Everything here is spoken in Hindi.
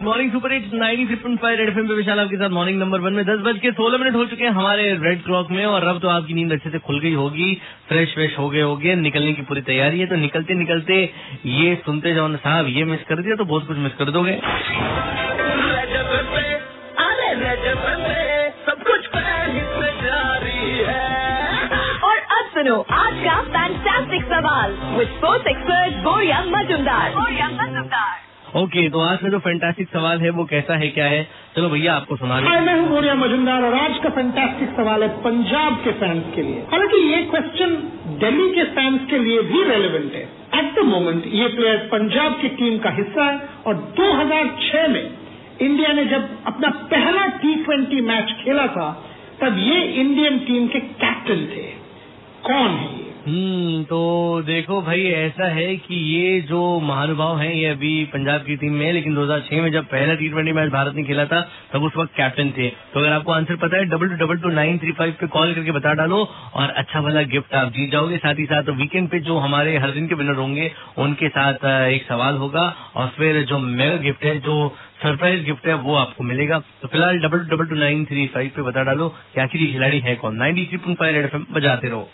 Morning super hits 93.5 Red FM पे विशाल आपके साथ मॉर्निंग नंबर वन में दस बज के सोलह मिनट हो चुके हैं हमारे रेड क्लॉक में और अब तो आपकी नींद अच्छे से खुल गई होगी फ्रेश फ्रेश हो गए होगे निकलने की पूरी तैयारी है। तो निकलते निकलते ये सुनते जाओ ना साहब ये मिस कर दिया तो बहुत कुछ मिस कर दोगे। सब कुछ पहले से जारी है। और अब सुनो आज का फैंटास्टिक सवाल विद स्पोर्ट्स एक्सपर्ट बोरिया मजुमदार बोरिया मजुमदार ओके तो आज का जो फैंटास्टिक सवाल है वो कैसा है क्या है? चलो भैया आपको सुना हाय मैं हूँ बोरिया मजुमदार और आज का फैंटास्टिक सवाल है पंजाब के फैंस के लिए। हालाँकि ये क्वेश्चन दिल्ली के फैंस के लिए भी रेलिवेंट है। एट द मोमेंट ये प्लेयर पंजाब की टीम का हिस्सा है और 2006 में इंडिया ने जब अपना पहला टी मैच खेला था तब ये इंडियन टीम के कैप्टन थे। कौन है ये? हम्म तो देखो भाई, ऐसा है कि ये जो महानुभाव हैं, ये अभी पंजाब की टीम में लेकिन 2006 में जब पहला टी ट्वेंटी मैच भारत ने खेला था, तब उस वक्त कैप्टन थे। तो अगर आपको आंसर पता है double two double two nine three five पे कॉल करके बता डालो, और अच्छा वाला गिफ्ट आप जीत जाओगे। साथ ही साथ वीकेंड पे जो हमारे हर दिन के विनर होंगे, उनके साथ एक सवाल होगा, और फिर जो मेगा गिफ्ट है, जो सरप्राइज़ गिफ्ट है, वो आपको मिलेगा। तो फ़िलहाल double double two nine three five पे बता डालो, कि आखिर ये खिलाड़ी है कौन? Nine three point five Red F बजाते रहो।